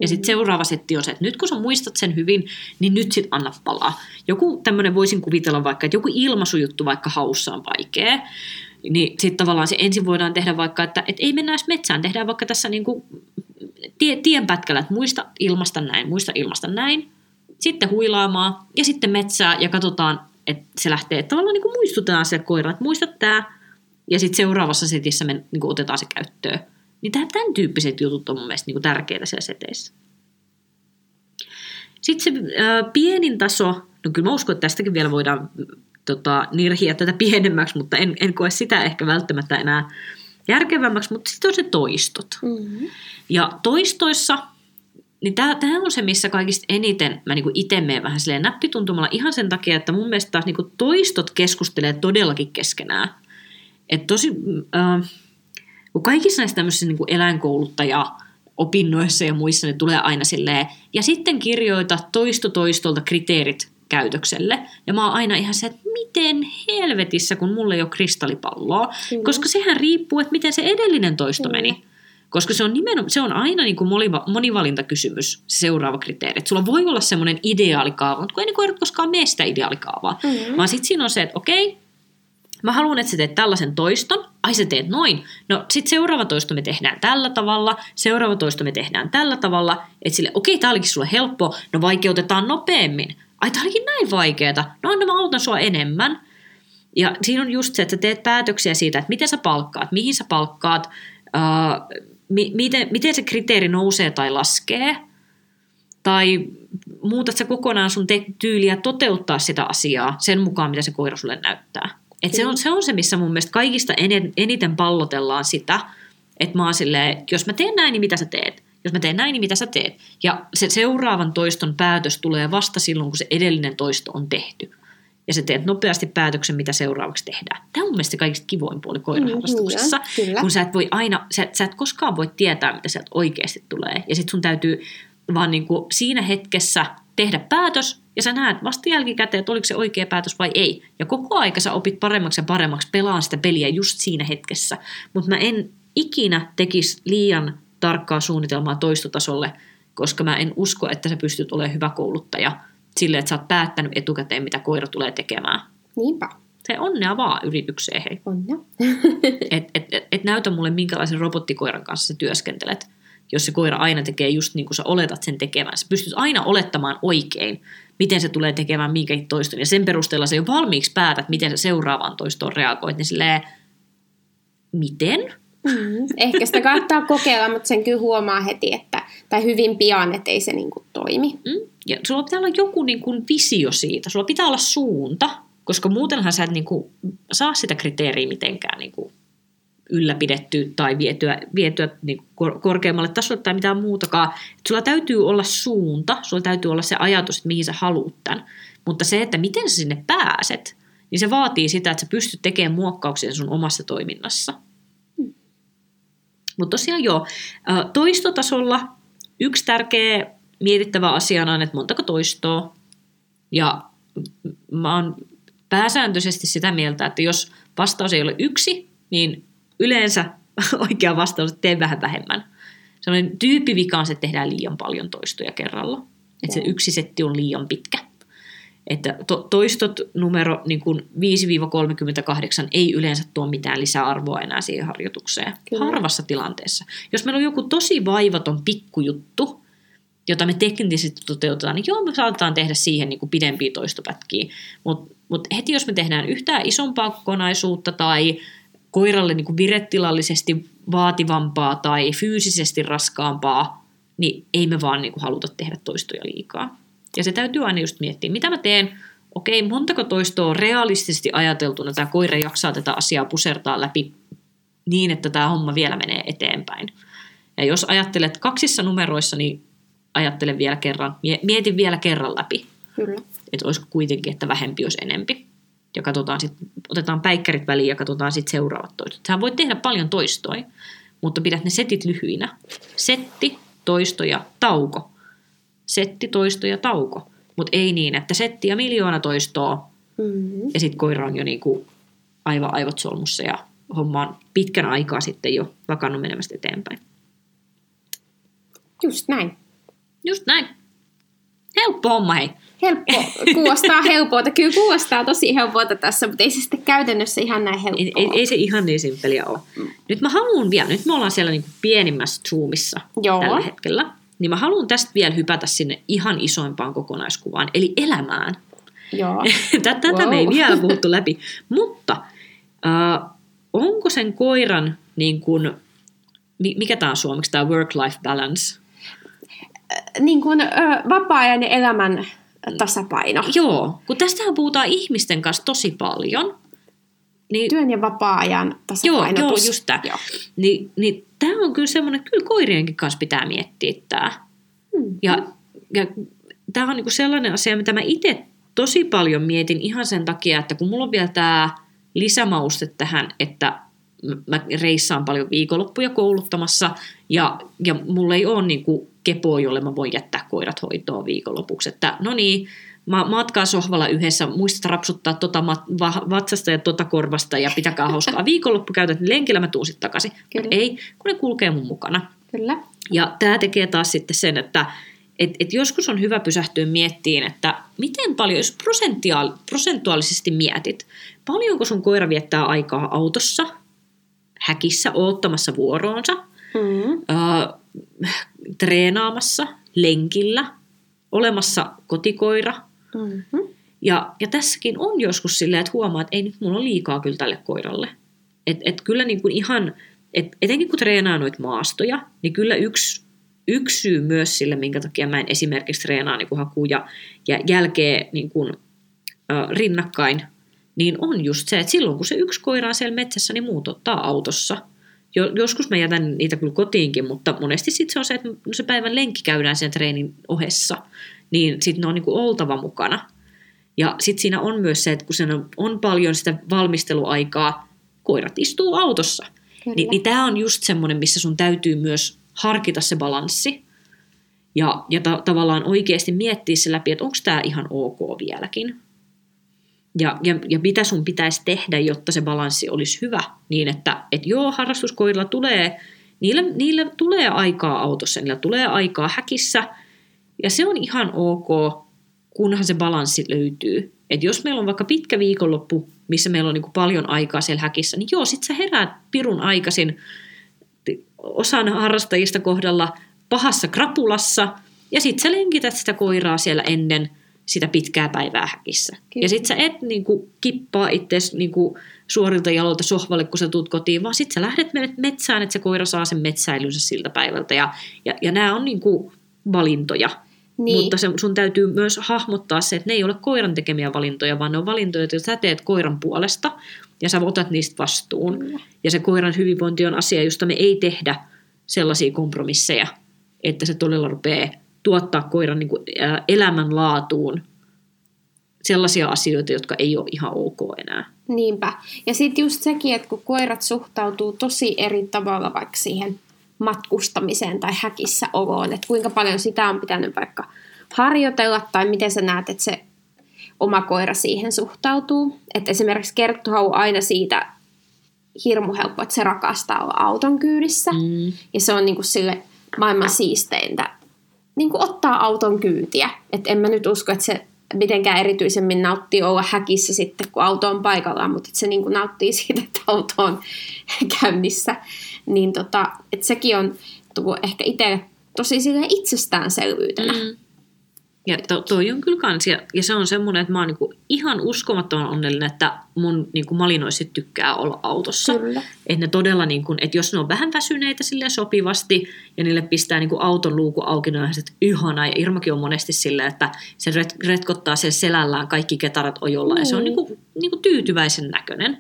Speaker 3: Ja sitten seuraava setti on se, että nyt kun sä muistat sen hyvin, niin nyt sit anna palaa. Joku tämmöinen voisin kuvitella vaikka, että joku ilmaisujuttu vaikka haussa on vaikea, niin sitten tavallaan se ensin voidaan tehdä vaikka, että, että ei mennä edes metsään, tehdään vaikka tässä niinku tie, tienpätkällä, että muista ilmasta näin, muista ilmasta näin, sitten huilaamaan ja sitten metsää ja katsotaan, että se lähtee, että tavallaan niinku muistutetaan se koira, että muista tämä, ja sitten seuraavassa setissä me niinku otetaan se käyttöön. Niin tämän, tyyppiset jutut on mun mielestä niinku tärkeitä siellä seteissä. Sitten se äh, pienin taso, no kyllä mä uskon, että tästäkin vielä voidaan tota, nirhiä tätä pienemmäksi, mutta en, en koe sitä ehkä välttämättä enää järkevämmäksi, mutta sitten on se toistot.
Speaker 2: Mm-hmm.
Speaker 3: Ja toistoissa, niin tämä on se, missä kaikista eniten mä niinku itse menen vähän silleen näppituntumalla ihan sen takia, että mun mielestä taas niinku toistot keskustelee todellakin keskenään. Et tosi, äh, kun kaikissa näissä tämmöisissä niinku eläinkouluttaja opinnoissa ja muissa ne tulee aina silleen, ja sitten kirjoita toisto toistolta kriteerit käytökselle. Ja mä oon aina ihan se, että miten helvetissä, kun mulla ei ole kristallipalloa.
Speaker 2: Kyllä.
Speaker 3: Koska sehän riippuu, että miten se edellinen toisto
Speaker 2: Kyllä.
Speaker 3: meni. Koska se on, nimenomaan, se on aina niin kuin moniva, monivalintakysymys, se seuraava kriteeri. Et sulla voi olla semmoinen ideaalikaava, mutta kun ei koirat koskaan mene sitä ideaalikaavaa.
Speaker 2: Mm-hmm.
Speaker 3: Vaan sitten siinä on se, että okei, mä haluan, että sä teet tällaisen toiston. Ai sä teet noin. No sit seuraava toisto me tehdään tällä tavalla, seuraava toisto me tehdään tällä tavalla. Että sille, okei, tää olikin sulle helppo, no vaikeutetaan nopeammin. Ai tää olikin näin vaikeeta, no anna mä autan sua enemmän. Ja siinä on just se, että sä teet päätöksiä siitä, että miten sä palkkaat, mihin sä palkkaat, ää, mi- miten, miten se kriteeri nousee tai laskee, tai muutat sä kokonaan sun te- tyyliä toteuttaa sitä asiaa sen mukaan, mitä se koira sulle näyttää. Et se, on, se on se, missä mun mielestä kaikista eniten pallotellaan sitä, että mä oon silleen, jos mä teen näin, niin mitä sä teet? Jos mä teen näin, niin mitä sä teet? Ja se seuraavan toiston päätös tulee vasta silloin, kun se edellinen toisto on tehty. Ja sä teet nopeasti päätöksen, mitä seuraavaksi tehdään. Tämä on mun mielestä kaikista kivoin puoli koiraharrastuksessa.
Speaker 2: Mm, kyllä.
Speaker 3: kun sä et voi aina, sä, sä et koskaan voi tietää, mitä sieltä oikeasti tulee. Ja sit sun täytyy vaan niin kuin siinä hetkessä tehdä päätös, ja sä näet vasta jälkikäteen, että oliko se oikea päätös vai ei. Ja koko aika sä opit paremmaksi ja paremmaksi pelaan sitä peliä just siinä hetkessä. Mutta mä en ikinä tekisi liian tarkkaa suunnitelmaa toistotasolle, koska mä en usko, että sä pystyt olemaan hyvä kouluttaja sille, että sä oot päättänyt etukäteen, mitä koira tulee tekemään.
Speaker 2: Niinpä.
Speaker 3: Se onnea vaan yritykseen, hei.
Speaker 2: Onnea.
Speaker 3: Et, et, et, et näytä mulle, minkälaisen robottikoiran kanssa sä työskentelet, jos se koira aina tekee just niin kuin sä oletat sen tekemään. Sä pystyt aina olettamaan oikein, miten se tulee tekemään minkäkin toiston. Ja sen perusteella sä jo valmiiksi päätät, miten sä seuraavaan toistoon reagoit. Niin silleen, miten?
Speaker 2: Mm. Ehkä sitä kannattaa kokeilla, mutta sen kyllä huomaa heti, että, tai hyvin pian, että ei se niin kuin toimi.
Speaker 3: Mm? Ja sulla pitää olla joku niin kuin visio siitä. Sulla pitää olla suunta, koska muutenhan sä et niin kuin saa sitä kriteeriä mitenkään niin kuin ylläpidettyä tai vietyä, vietyä niin korkeammalle tasolle tai mitään muutakaan. Et sulla täytyy olla suunta, sulla täytyy olla se ajatus, että mihin sä haluut tämän. Mutta se, että miten sä sinne pääset, niin se vaatii sitä, että sä pystyt tekemään muokkauksia sun omassa toiminnassa. Mutta tosiaan joo, toistotasolla yksi tärkeä mietittävä asia on, että montako toistoa. Ja mä oon pääsääntöisesti sitä mieltä, että jos vastaus ei ole yksi, niin yleensä oikea vastaus on, että tee vähän vähemmän. Sellainen tyyppivika on se, että tehdään liian paljon toistoja kerralla. Että se yksi setti on liian pitkä. Että to, toistot numero niin kuin 5-38 ei yleensä tuo mitään lisäarvoa enää siihen harjoitukseen. Kyllä. Harvassa tilanteessa. Jos meillä on joku tosi vaivaton pikkujuttu, jota me teknisesti toteutetaan, niin joo, me saatetaan tehdä siihen niin kuin pidempiä toistopätkiä. Mutta mut heti jos me tehdään yhtään isompaa kokonaisuutta tai koiralle niin kuin virettilallisesti vaativampaa tai fyysisesti raskaampaa, niin ei me vaan niin kuin haluta tehdä toistoja liikaa. Ja se täytyy aina just miettiä, mitä mä teen, okei, montako toistoa realistisesti ajateltuna tämä koira jaksaa tätä asiaa pusertaa läpi niin, että tämä homma vielä menee eteenpäin. Ja jos ajattelet kaksissa numeroissa, niin ajattele vielä kerran, mietin vielä kerran läpi.
Speaker 2: Kyllä.
Speaker 3: Että olisiko kuitenkin, että vähempi olisi enempi. Ja katsotaan sit, otetaan päikkärit väliin ja katsotaan sitten seuraavat toistot. Sähän voit tehdä paljon toistoja, mutta pidät ne setit lyhyinä. Setti, toisto ja tauko setti, toisto ja tauko. Mutta ei niin, että setti ja miljoona toistoa mm-hmm. ja sitten koira on jo niinku aivan aivot solmussa ja homma on pitkän aikaa sitten jo lakannut menemästä eteenpäin.
Speaker 2: Just näin.
Speaker 3: Just näin. Helppo homma hei.
Speaker 2: Helppo, kuulostaa helpolta. Kyllä kuulostaa tosi helpolta tässä, mutta ei se sitten käytännössä ihan näin helppoa.
Speaker 3: Ei, ei, ei se ihan niin simpeliä ole. Mm. Nyt mä haluan vielä, nyt me ollaan siellä niinku pienimmässä zoomissa Joo. tällä hetkellä niin mä haluan tästä vielä hypätä sinne ihan isoimpaan kokonaiskuvaan, eli elämään.
Speaker 2: Joo.
Speaker 3: Tätä wow. me ei vielä puhuttu läpi. Mutta äh, onko sen koiran, niin kun, mikä tämä on suomeksi, tämä work-life balance?
Speaker 2: Niin kuin äh, vapaa-ajan ja elämän tasapaino.
Speaker 3: Joo, kun tästähän puhutaan ihmisten kanssa tosi paljon.
Speaker 2: Niin, Työn ja vapaa-ajan tasapainotus.
Speaker 3: Joo, joo just tämä. Joo. Ni, niin tämä on kyllä semmoinen, kyllä koirienkin kanssa pitää miettiä tämä. Hmm. Ja, ja tämä on niinku sellainen asia, mitä mä itse tosi paljon mietin ihan sen takia, että kun mulla on vielä tämä lisämauste tähän, että mä reissaan paljon viikonloppuja kouluttamassa ja, ja mulla ei ole niinku kepoa, jolle mä voin jättää koirat hoitoon viikonlopuksi. Että no niin, matkaa sohvalla yhdessä, muistat rapsuttaa tota vatsasta ja tota korvasta ja pitäkää hauskaa viikonloppu, käytät lenkillä, mä tuun sitten takaisin. Kyllä. Ei, kun ne kulkee mun mukana.
Speaker 2: Kyllä.
Speaker 3: Ja tämä tekee taas sitten sen, että et, et joskus on hyvä pysähtyä miettiin, että miten paljon, jos prosentuaalisesti mietit, paljonko sun koira viettää aikaa autossa, häkissä, oottamassa vuoroonsa, mm. äh, treenaamassa, lenkillä, olemassa kotikoira, Mm-hmm. Ja, ja tässäkin on joskus silleen, että huomaa, että ei nyt mulla ole liikaa kyllä tälle koiralle. Et, et kyllä niin kuin ihan, et, etenkin kun treenaa noita maastoja, niin kyllä yksi, yksi syy myös sille, minkä takia mä en esimerkiksi treenaa niin haku ja, ja jälkeen niin kuin, äh, rinnakkain, niin on just se, että silloin kun se yksi koira on siellä metsässä, niin muut ottaa autossa. Jo, joskus mä jätän niitä kyllä kotiinkin, mutta monesti sitten se on se, että se päivän lenkki käydään sen treenin ohessa niin sitten ne on niin kuin oltava mukana. Ja sitten siinä on myös se, että kun sen on, on paljon sitä valmisteluaikaa, koirat istuu autossa. Ni, niin tämä on just semmoinen, missä sun täytyy myös harkita se balanssi. Ja, ja ta- tavallaan oikeasti miettiä se läpi, että onko tämä ihan ok vieläkin. Ja, ja, ja mitä sun pitäisi tehdä, jotta se balanssi olisi hyvä. Niin, että et joo, harrastuskoirilla tulee, niille, niille tulee aikaa autossa, niillä tulee aikaa häkissä. Ja se on ihan ok, kunhan se balanssi löytyy. Et jos meillä on vaikka pitkä viikonloppu, missä meillä on niin paljon aikaa siellä häkissä, niin joo, sit sä heräät pirun aikaisin osan harrastajista kohdalla pahassa krapulassa, ja sit sä lenkität sitä koiraa siellä ennen sitä pitkää päivää häkissä.
Speaker 2: Kyllä.
Speaker 3: Ja sit sä et niin kuin, kippaa itse niin suorilta jaloilta sohvalle, kun sä tuut kotiin, vaan sit sä lähdet menet metsään, että se koira saa sen metsäilynsä siltä päivältä. Ja, ja, ja nämä on niin kuin, valintoja.
Speaker 2: Niin.
Speaker 3: Mutta se, sun täytyy myös hahmottaa se, että ne ei ole koiran tekemiä valintoja, vaan ne on valintoja, joita sä teet koiran puolesta ja sä otat niistä vastuun.
Speaker 2: Kyllä.
Speaker 3: Ja se koiran hyvinvointi on asia, josta me ei tehdä sellaisia kompromisseja, että se todella rupeaa tuottaa koiran niin kuin, ää, elämänlaatuun sellaisia asioita, jotka ei ole ihan ok enää.
Speaker 2: Niinpä. Ja sitten just sekin, että kun koirat suhtautuu tosi eri tavalla vaikka siihen matkustamiseen tai häkissä oloon, että kuinka paljon sitä on pitänyt vaikka harjoitella tai miten sä näet, että se oma koira siihen suhtautuu. Että esimerkiksi Kerttuhan on aina siitä hirmu helppo, että se rakastaa olla auton kyydissä.
Speaker 3: Mm.
Speaker 2: Ja se on niin kuin sille maailman siisteintä niin kuin ottaa auton kyytiä. Että en mä nyt usko, että se mitenkään erityisemmin nauttii olla häkissä sitten, kun auto on paikallaan, mutta se niin kuin nauttii siitä, että auto on käynnissä. Niin tota, että sekin on tullut ehkä itselle tosi sille itsestäänselvyytenä. Mm.
Speaker 3: Ja to, toi on kyllä kans, ja, ja se on semmoinen, että mä oon niinku ihan uskomattoman onnellinen, että mun niinku malinoiset tykkää olla autossa.
Speaker 2: Kyllä.
Speaker 3: Että ne todella, niinku, että jos ne on vähän väsyneitä silleen sopivasti, ja niille pistää niinku auton luuku auki, ne on ihan, ihana, ja Irmakin on monesti silleen, että se ret, retkottaa siellä selällään kaikki ketarat ojolla, ja se on
Speaker 2: Mm.
Speaker 3: niinku, niinku tyytyväisen näköinen.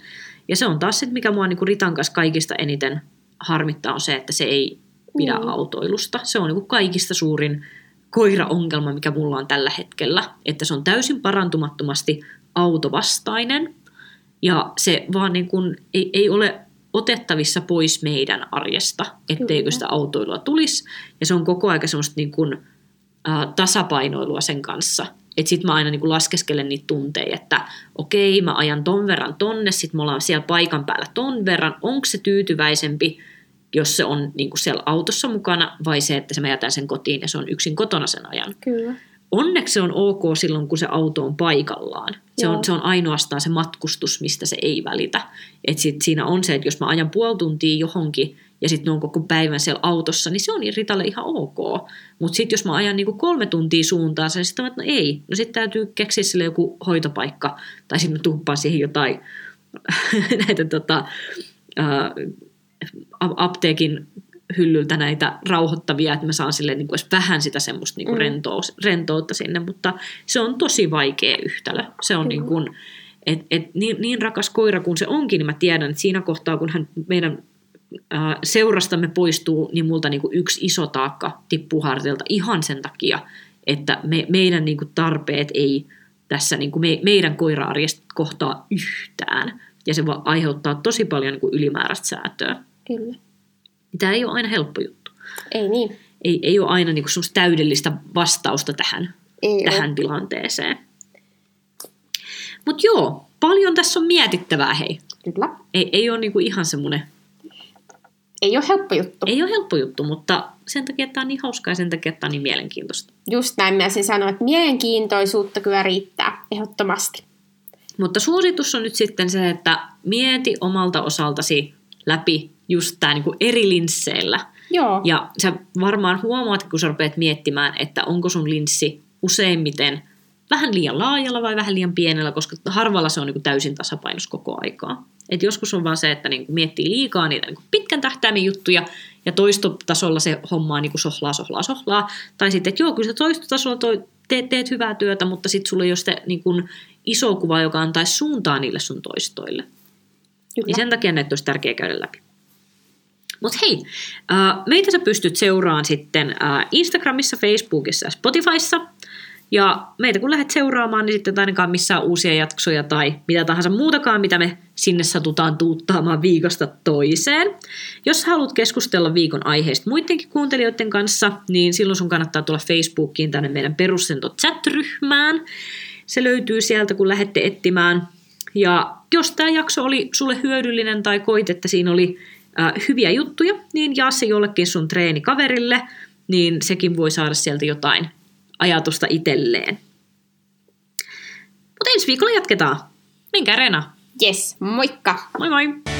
Speaker 3: Ja se on taas se, mikä mua niinku Ritan kanssa kaikista eniten harmittaa, on se, että se ei pidä
Speaker 2: Mm.
Speaker 3: autoilusta. Se on niinku kaikista suurin koiraongelma, mikä mulla on tällä hetkellä, että se on täysin parantumattomasti autovastainen ja se vaan niin kuin ei, ei ole otettavissa pois meidän arjesta, etteikö
Speaker 2: Kyllä.
Speaker 3: sitä autoilua tulisi. Ja se on koko aika semmoista niin kuin, ä, tasapainoilua sen kanssa. Että sit mä aina niin kuin laskeskelen niitä tunteja, että okei, mä ajan ton verran tonne, sit me ollaan siellä paikan päällä ton verran. Onko se tyytyväisempi, jos se on niin kuin siellä autossa mukana, vai se, että se mä jätän sen kotiin ja se on yksin kotona sen ajan.
Speaker 2: Kyllä.
Speaker 3: Onneksi se on ok silloin, kun se auto on paikallaan. Se
Speaker 2: Joo.
Speaker 3: on, se on ainoastaan se matkustus, mistä se ei välitä. Et sit siinä on se, että jos mä ajan puoli tuntia johonkin ja sitten ne on koko päivän siellä autossa, niin se on Ritalle ihan ok. Mutta sitten jos mä ajan niinku kolme tuntia suuntaan, niin sitten että no ei. No sitten täytyy keksiä sille joku hoitopaikka. Tai sitten mä tuppaan siihen jotain näitä tota, ää, a- apteekin hyllyltä näitä rauhoittavia, että mä saan sille niin kuin edes vähän sitä semmoista niin kuin
Speaker 2: Mm.
Speaker 3: rentous, rentoutta sinne, mutta se on tosi vaikea yhtälö. Se on
Speaker 2: Kyllä.
Speaker 3: niin kuin, et, et niin, niin rakas koira kuin se onkin, niin mä tiedän, että siinä kohtaa, kun hän meidän seurastamme poistuu, niin multa niin kuin yksi iso taakka tippuu harteilta ihan sen takia, että me, meidän niin kuin tarpeet ei tässä niin kuin me, meidän koira-arjesta kohtaa yhtään. Ja se voi aiheuttaa tosi paljon niin kuin ylimääräistä säätöä.
Speaker 2: Kyllä.
Speaker 3: Tämä ei ole aina helppo juttu.
Speaker 2: Ei niin.
Speaker 3: Ei, ei ole aina niin semmoista täydellistä vastausta tähän,
Speaker 2: Ei
Speaker 3: tähän
Speaker 2: ole.
Speaker 3: tilanteeseen. Mutta joo, paljon tässä on mietittävää, hei.
Speaker 2: Kyllä.
Speaker 3: Ei, ei ole niinku ihan semmoinen,
Speaker 2: Ei ole helppo juttu.
Speaker 3: ei ole helppo juttu, mutta sen takia, että tämä on niin hauskaa ja sen takia, että tämä on niin mielenkiintoista.
Speaker 2: Just näin mä sen sanoin, että mielenkiintoisuutta kyllä riittää ehdottomasti.
Speaker 3: Mutta suositus on nyt sitten se, että mieti omalta osaltasi läpi just tämä niinku eri linsseillä.
Speaker 2: Joo.
Speaker 3: Ja sä varmaan huomaat, kun sä rupeat miettimään, että onko sun linssi useimmiten vähän liian laajalla vai vähän liian pienellä, koska harvalla se on niin täysin tasapainossa koko aikaa. Et joskus on vaan se, että niin miettii liikaa niitä niin pitkän tähtäimen juttuja ja toistotasolla se hommaa niin sohlaa, sohlaa, sohlaa. Tai sitten, että joo, kyllä sä toistotasolla toi, teet, teet hyvää työtä, mutta sitten sulla ei ole sitä niin kuin iso kuva, joka antaisi suuntaa niille sun toistoille.
Speaker 2: Kyllä.
Speaker 3: Niin sen takia näitä olisi tärkeää käydä läpi. Mutta hei, äh, meitä sä pystyt seuraamaan sitten äh, Instagramissa, Facebookissa ja Spotifyssa. Ja meitä kun lähdet seuraamaan, niin sitten ainakaan missään uusia jaksoja tai mitä tahansa muutakaan, mitä me sinne satutaan tuuttaamaan viikosta toiseen. Jos haluat keskustella viikon aiheesta muidenkin kuuntelijoiden kanssa, niin silloin sun kannattaa tulla Facebookiin tänne meidän perustento chat-ryhmään. Se löytyy sieltä, kun lähdette etsimään. Ja jos tämä jakso oli sulle hyödyllinen tai koit, että siinä oli äh, hyviä juttuja, niin jaa se jollekin sun treenikaverille, niin sekin voi saada sieltä jotain ajatusta itselleen. Mutta ensi viikolla jatketaan. Minkä Rena?
Speaker 2: Yes, moikka!
Speaker 3: Moi moi!